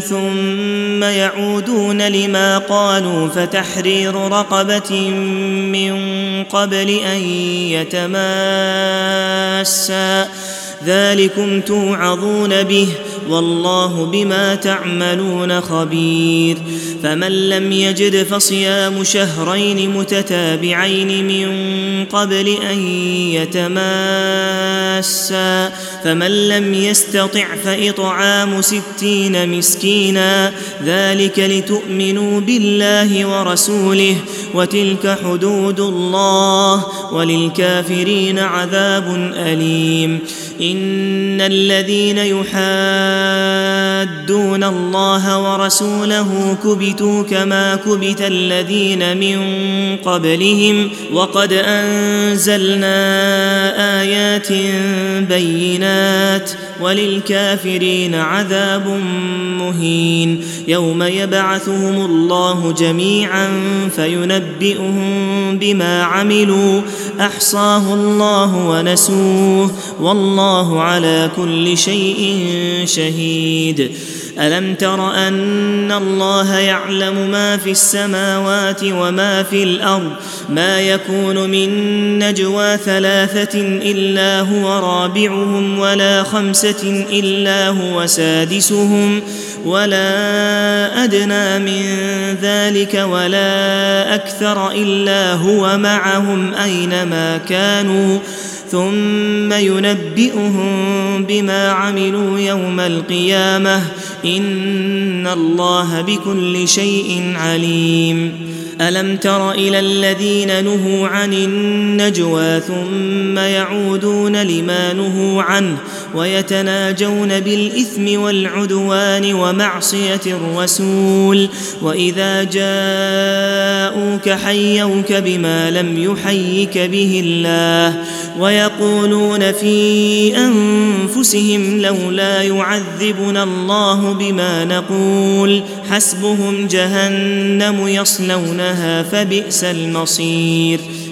ثم يعودون لما قالوا فتحرير رقبة من قبل أن يتماسا. ذلكم توعظون به والله بما تعملون خبير. فمن لم يجد فصيام شهرين متتابعين من قبل أن يتماسا. فمن لم يستطع فإطعام ستين مسكينا ذلك لتؤمنوا بالله ورسوله وتلك حدود الله وللكافرين عذاب أليم إن الذين يحادون الله ورسوله كبتوا كما كبت الذين من قبلهم وقد أنزلنا آيات بينات وللكافرين عذاب مهين يوم يبعثهم الله جميعا فينبئهم بما عملوا أحصاه الله ونسوه والله على كل شيء شهيد. ألم تر أن الله يعلم ما في السماوات وما في الأرض؟ ما يكون من نجوى ثلاثة إلا هو رابعهم ولا خمسة إلا هو سادسهم ولا أدنى من ذلك ولا أكثر إلا هو معهم أينما كانوا. ثم ينبئهم بما عملوا يوم القيامة. إن الله بكل شيء عليم. ألم تر إلى الذين نهوا عن النجوى ثم يعودون لما نهوا عنه ويتناجون بالإثم والعدوان ومعصية الرسول. وإذا جاءوك حيوك بما لم يحيك به الله. ويقولون في أنفسهم لولا يعذبنا الله بما نقول. حسبهم جهنم يصلونها فبئس المصير.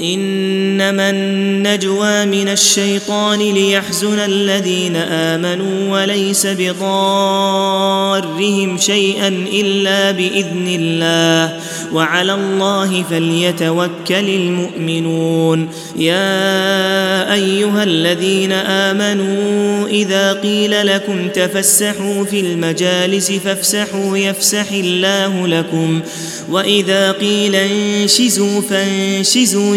إنما النجوى من الشيطان ليحزن الذين آمنوا وليس بضارهم شيئا إلا بإذن الله. وعلى الله فليتوكل المؤمنون. يا أيها الذين آمنوا إذا قيل لكم تفسحوا في المجالس فافسحوا يفسح الله لكم. وإذا قيل انشزوا فانشزوا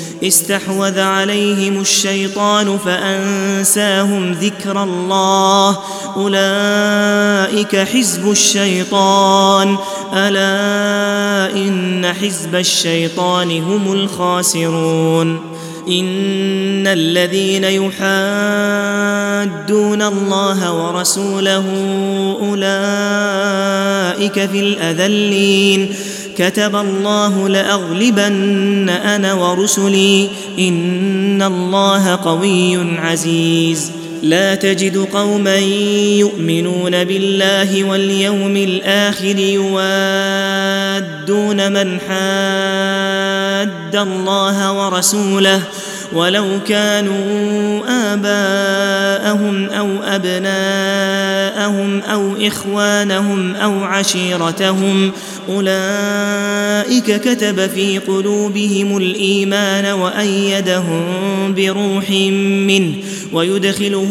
استحوذ عليهم الشيطان فأنساهم ذكر الله. أولئك حزب الشيطان. ألا إن حزب الشيطان هم الخاسرون. إن الذين يحادون الله ورسوله أولئك في الأذلين. كتب الله لأغلبن أنا ورسلي إن الله قوي عزيز. لا تجد قوما يؤمنون بالله واليوم الآخر يوادون من حاد الله ورسوله ولو كانوا آباءهم أو أبناءهم أو إخوانهم أو عشيرتهم أولئك كتب في قلوبهم الإيمان وأيدهم بروح منه ويدخلهم